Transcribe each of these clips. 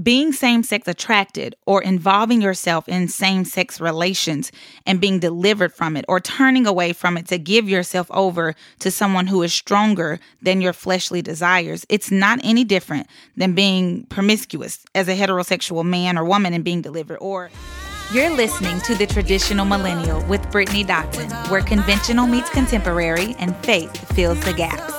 being same sex attracted or involving yourself in same sex relations and being delivered from it or turning away from it to give yourself over to someone who is stronger than your fleshly desires, it's not any different than being promiscuous as a heterosexual man or woman and being delivered. Or you're listening to The Traditional Millennial with Brittany Dotson, where conventional meets contemporary and faith fills the gaps.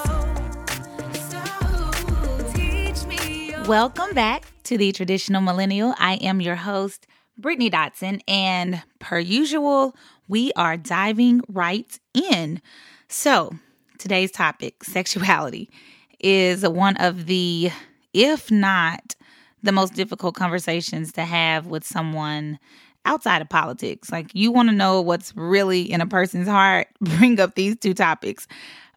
Welcome back to the Traditional Millennial. I am your host, Brittany Dotson, and per usual, we are diving right in. So, today's topic, sexuality, is one of the, if not the most difficult conversations to have with someone outside of politics. Like you want to know what's really in a person's heart, bring up these two topics.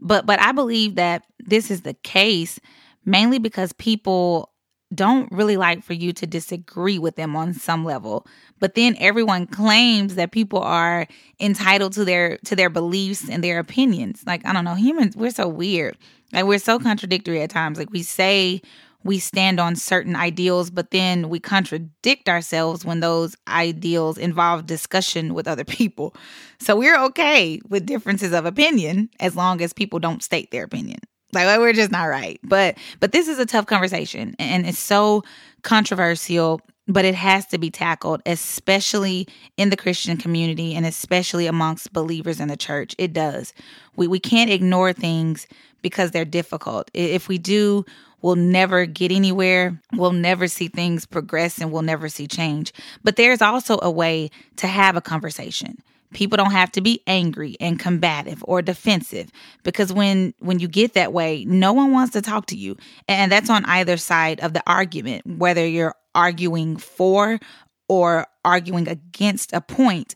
But but I believe that this is the case mainly because people don't really like for you to disagree with them on some level. But then everyone claims that people are entitled to their to their beliefs and their opinions. Like i don't know humans we're so weird. Like we're so contradictory at times. Like we say we stand on certain ideals but then we contradict ourselves when those ideals involve discussion with other people. So we're okay with differences of opinion as long as people don't state their opinion like we're just not right. But but this is a tough conversation and it's so controversial, but it has to be tackled, especially in the Christian community and especially amongst believers in the church. It does. We we can't ignore things because they're difficult. If we do, we'll never get anywhere. We'll never see things progress and we'll never see change. But there's also a way to have a conversation people don't have to be angry and combative or defensive because when when you get that way no one wants to talk to you. And that's on either side of the argument whether you're arguing for or arguing against a point.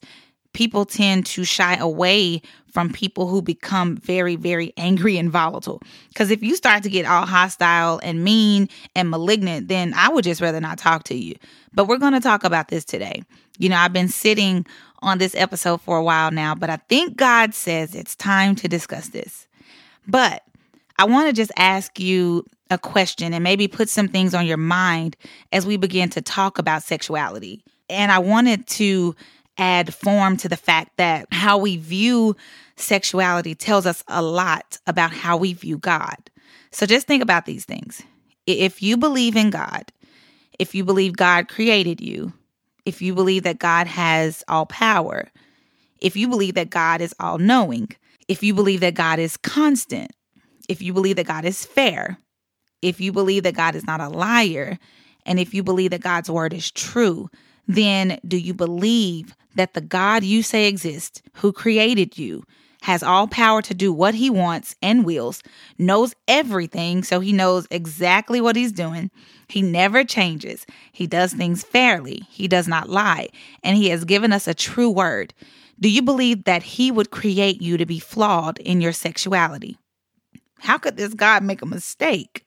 People tend to shy away from people who become very very angry and volatile. Because if you start to get all hostile and mean and malignant then i would just rather not talk to you but we're going to talk about this today you know i've been sitting on this episode for a while now, but I think God says it's time to discuss this. But I want to just ask you a question and maybe put some things on your mind as we begin to talk about sexuality. And I wanted to add form to the fact that how we view sexuality tells us a lot about how we view God. So just think about these things. If you believe in God, if you believe God created you, if you believe that God has all power, if you believe that God is all knowing, if you believe that God is constant, if you believe that God is fair, if you believe that God is not a liar, and if you believe that God's word is true, then do you believe that the God you say exists, who created you, has all power to do what he wants and wills, knows everything, so he knows exactly what he's doing. He never changes. He does things fairly. He does not lie. And he has given us a true word. Do you believe that he would create you to be flawed in your sexuality? How could this God make a mistake?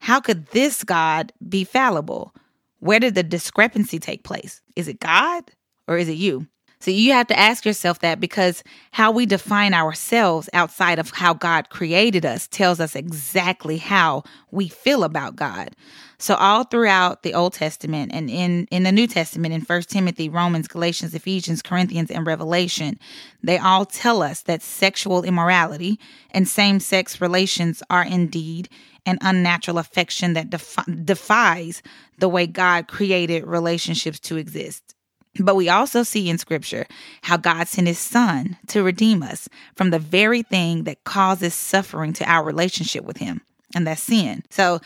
How could this God be fallible? Where did the discrepancy take place? Is it God or is it you? So you have to ask yourself that because how we define ourselves outside of how God created us tells us exactly how we feel about God. So all throughout the Old Testament and in in the New Testament in First Timothy, Romans, Galatians, Ephesians, Corinthians and Revelation, they all tell us that sexual immorality and same-sex relations are indeed an unnatural affection that defi- defies the way God created relationships to exist. But we also see in scripture how God sent his son to redeem us from the very thing that causes suffering to our relationship with him, and that's sin. So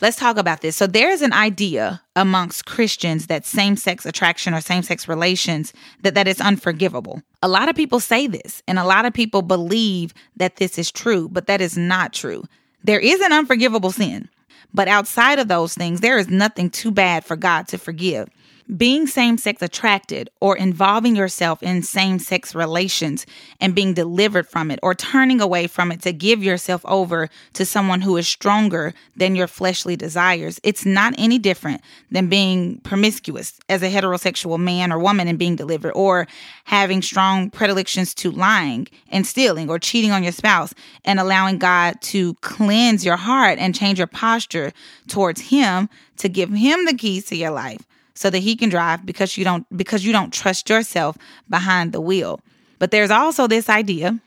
let's talk about this. So there's an idea amongst Christians that same-sex attraction or same-sex relations that that is unforgivable. A lot of people say this, and a lot of people believe that this is true, but that is not true. There is an unforgivable sin. But outside of those things, there is nothing too bad for God to forgive being same sex attracted or involving yourself in same sex relations and being delivered from it or turning away from it to give yourself over to someone who is stronger than your fleshly desires, it's not any different than being promiscuous as a heterosexual man or woman and being delivered or having strong predilections to lying and stealing or cheating on your spouse and allowing God to cleanse your heart and change your posture towards Him to give Him the keys to your life so that he can drive because you don't because you don't trust yourself behind the wheel. But there's also this idea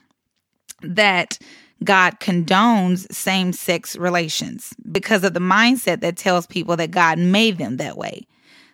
that God condones same sex relations because of the mindset that tells people that God made them that way.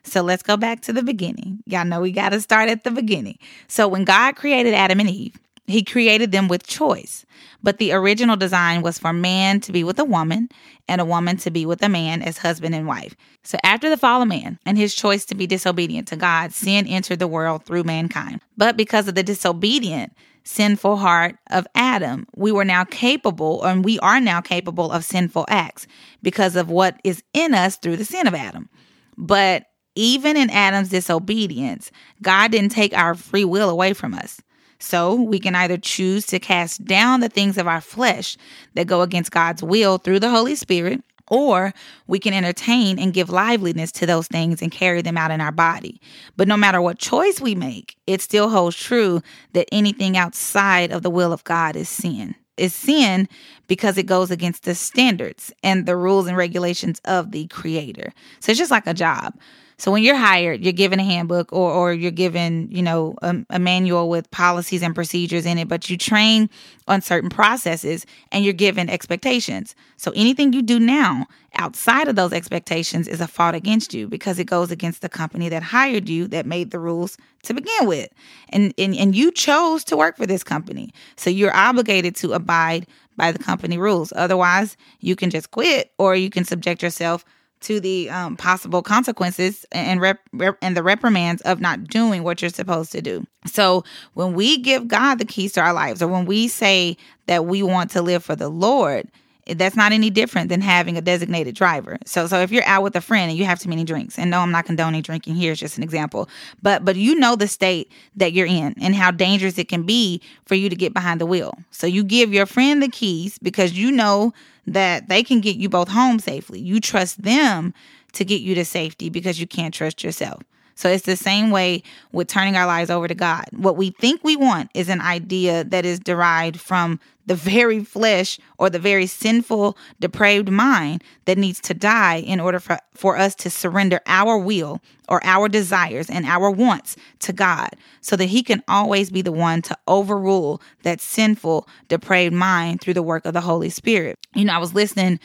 So let's go back to the beginning. Y'all know we got to start at the beginning. So when God created Adam and Eve, he created them with choice. But the original design was for man to be with a woman and a woman to be with a man as husband and wife. So after the fall of man and his choice to be disobedient to God, sin entered the world through mankind. But because of the disobedient, sinful heart of Adam, we were now capable, and we are now capable of sinful acts because of what is in us through the sin of Adam. But even in Adam's disobedience, God didn't take our free will away from us. So we can either choose to cast down the things of our flesh that go against God's will through the Holy Spirit, or we can entertain and give liveliness to those things and carry them out in our body. But no matter what choice we make, it still holds true that anything outside of the will of God is sin. Is sin because it goes against the standards and the rules and regulations of the creator. So it's just like a job. So when you're hired, you're given a handbook or, or you're given, you know, a, a manual with policies and procedures in it, but you train on certain processes and you're given expectations. So anything you do now outside of those expectations is a fault against you because it goes against the company that hired you that made the rules to begin with. And, and, and you chose to work for this company. So you're obligated to abide by the company rules. Otherwise, you can just quit or you can subject yourself to the um, possible consequences and rep, rep, and the reprimands of not doing what you're supposed to do. So when we give God the keys to our lives, or when we say that we want to live for the Lord, that's not any different than having a designated driver. So so if you're out with a friend and you have too many drinks, and no, I'm not condoning drinking here, it's just an example. But but you know the state that you're in and how dangerous it can be for you to get behind the wheel. So you give your friend the keys because you know that they can get you both home safely. You trust them to get you to safety because you can't trust yourself. So it's the same way with turning our lives over to God. What we think we want is an idea that is derived from the very flesh or the very sinful, depraved mind that needs to die in order for, for us to surrender our will or our desires and our wants to God so that He can always be the one to overrule that sinful, depraved mind through the work of the Holy Spirit. You know, I was listening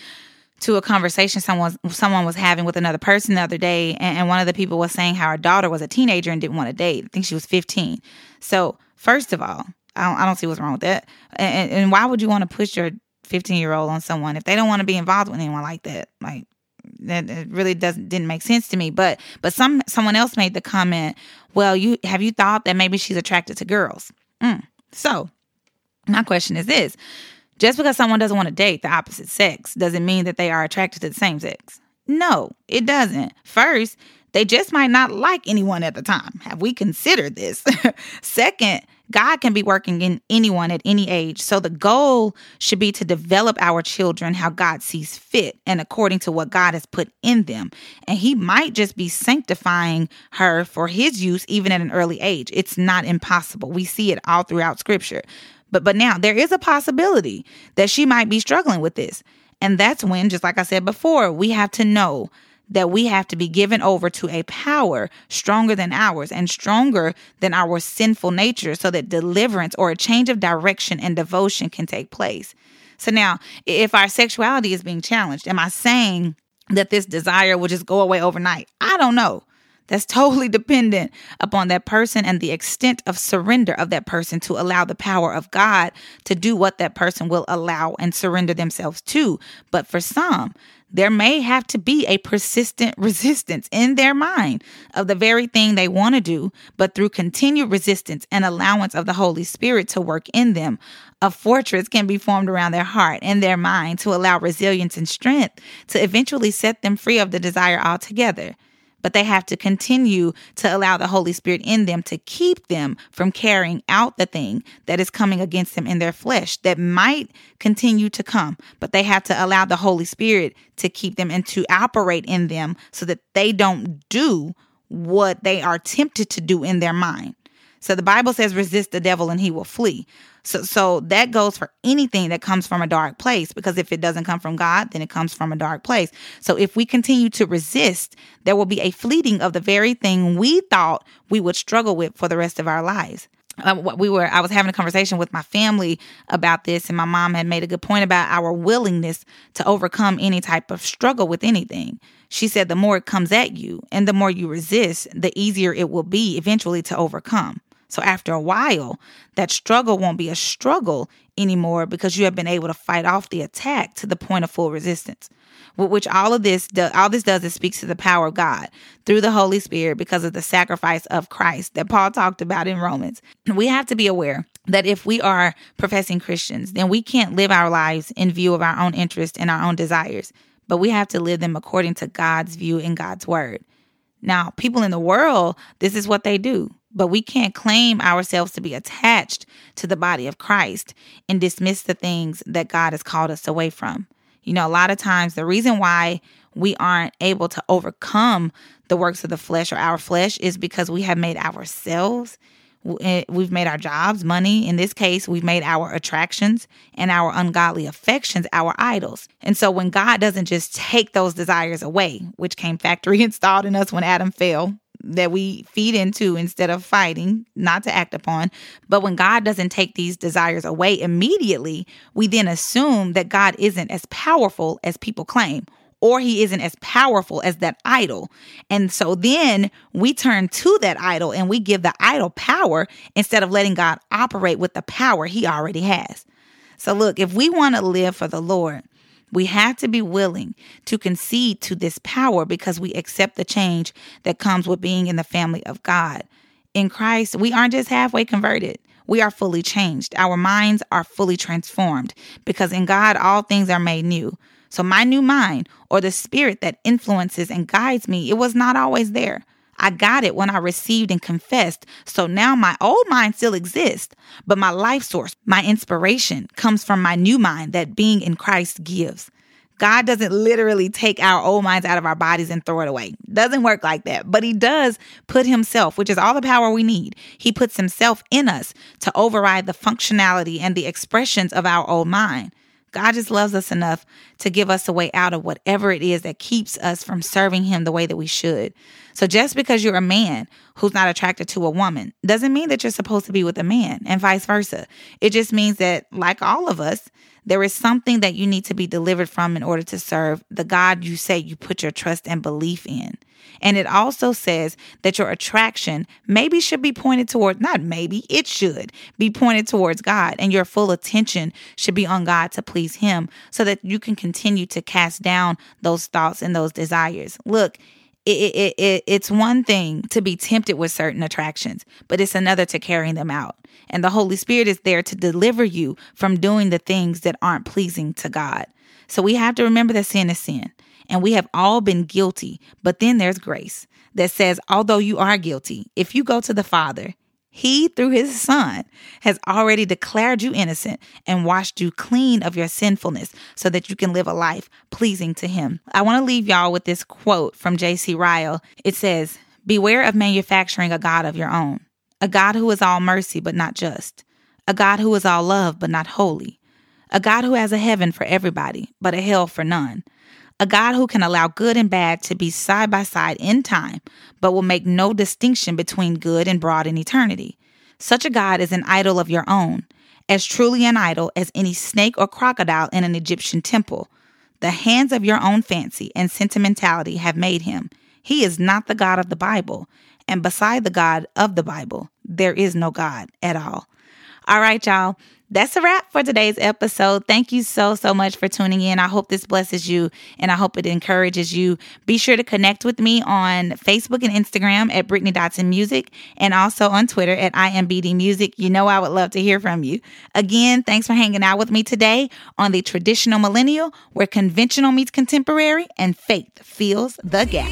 to a conversation someone someone was having with another person the other day, and, and one of the people was saying how her daughter was a teenager and didn't want to date. I think she was 15. So first of all, I don't, I don't see what's wrong with that. And, and why would you want to push your 15 year old on someone if they don't want to be involved with anyone like that? Like that it really doesn't didn't make sense to me. But but some someone else made the comment. Well, you have you thought that maybe she's attracted to girls? Mm. So my question is this: just because someone doesn't want to date the opposite sex doesn't mean that they are attracted to the same sex. No, it doesn't. First, they just might not like anyone at the time. Have we considered this? Second, God can be working in anyone at any age. So the goal should be to develop our children how God sees fit and according to what God has put in them. And He might just be sanctifying her for His use even at an early age. It's not impossible. We see it all throughout Scripture. But but now there is a possibility that she might be struggling with this. And that's when, just like I said before, we have to know that we have to be given over to a power stronger than ours and stronger than our sinful nature so that deliverance or a change of direction and devotion can take place. So now, if our sexuality is being challenged, am I saying that this desire will just go away overnight? I don't know. That's totally dependent upon that person and the extent of surrender of that person to allow the power of God to do what that person will allow and surrender themselves to. But for some, there may have to be a persistent resistance in their mind of the very thing they want to do, but through continued resistance and allowance of the Holy Spirit to work in them, a fortress can be formed around their heart and their mind to allow resilience and strength to eventually set them free of the desire altogether. But they have to continue to allow the Holy Spirit in them to keep them from carrying out the thing that is coming against them in their flesh that might continue to come, but they have to allow the Holy Spirit to keep them and to operate in them so that they don't do what they are tempted to do in their mind. So the Bible says resist the devil and he will flee. So so that goes for anything that comes from a dark place because if it doesn't come from God, then it comes from a dark place. So if we continue to resist, there will be a fleeting of the very thing we thought we would struggle with for the rest of our lives. Uh, we were I was having a conversation with my family about this and my mom had made a good point about our willingness to overcome any type of struggle with anything. She said the more it comes at you and the more you resist, the easier it will be eventually to overcome. So after a while, that struggle won't be a struggle anymore because you have been able to fight off the attack to the point of full resistance. Which all of this, do, all this does is speaks to the power of God through the Holy Spirit because of the sacrifice of Christ that Paul talked about in Romans. We have to be aware that if we are professing Christians, then we can't live our lives in view of our own interests and our own desires, but we have to live them according to God's view and God's word. Now, people in the world, this is what they do but we can't claim ourselves to be attached to the body of Christ and dismiss the things that God has called us away from. You know, a lot of times the reason why we aren't able to overcome the works of the flesh or our flesh is because we have made ourselves eh, we've made our jobs, money. In this case, we've made our attractions and our ungodly affections our idols. And so when God doesn't just take those desires away, which came factory installed in us when Adam fell, that we feed into instead of fighting, not to act upon. But when God doesn't take these desires away immediately, we then assume that God isn't as powerful as people claim or he isn't as powerful as that idol. And so then we turn to that idol and we give the idol power instead of letting God operate with the power he already has. So, look, if we want to live for the Lord, we have to be willing to concede to this power because we accept the change that comes with being in the family of God. In Christ, we aren't just halfway converted. We are fully changed. Our minds are fully transformed because in God, all things are made new. So, my new mind, or the spirit that influences and guides me, it was not always there. I got it when I received and confessed. So now my old mind still exists, but my life source, my inspiration comes from my new mind that being in Christ gives. God doesn't literally take our old minds out of our bodies and throw it away. Doesn't work like that. But he does put himself, which is all the power we need. He puts himself in us to override the functionality and the expressions of our old mind. God just loves us enough to give us a way out of whatever it is that keeps us from serving Him the way that we should. So just because you're a man who's not attracted to a woman doesn't mean that you're supposed to be with a man and vice versa. It just means that, like all of us, there is something that you need to be delivered from in order to serve the God you say you put your trust and belief in. And it also says that your attraction maybe should be pointed towards, not maybe, it should be pointed towards God. And your full attention should be on God to please Him so that you can continue to cast down those thoughts and those desires. Look, it, it, it, it's one thing to be tempted with certain attractions, but it's another to carrying them out. And the Holy Spirit is there to deliver you from doing the things that aren't pleasing to God. So we have to remember that sin is sin and we have all been guilty. But then there's grace that says, although you are guilty, if you go to the Father, he, through his Son, has already declared you innocent and washed you clean of your sinfulness so that you can live a life pleasing to him. I want to leave y'all with this quote from J.C. Ryle. It says, Beware of manufacturing a God of your own, a God who is all mercy but not just, a God who is all love but not holy, a God who has a heaven for everybody but a hell for none, a God who can allow good and bad to be side by side in time, but will make no distinction between good and broad in eternity. Such a God is an idol of your own, as truly an idol as any snake or crocodile in an Egyptian temple. The hands of your own fancy and sentimentality have made him. He is not the God of the Bible, and beside the God of the Bible, there is no God at all. All right, y'all that's a wrap for today's episode. Thank you so, so much for tuning in. I hope this blesses you and I hope it encourages you. Be sure to connect with me on Facebook and Instagram at Brittany Dotson Music and also on Twitter at IMBD Music. You know, I would love to hear from you. Again, thanks for hanging out with me today on the traditional millennial where conventional meets contemporary and faith fills the gap.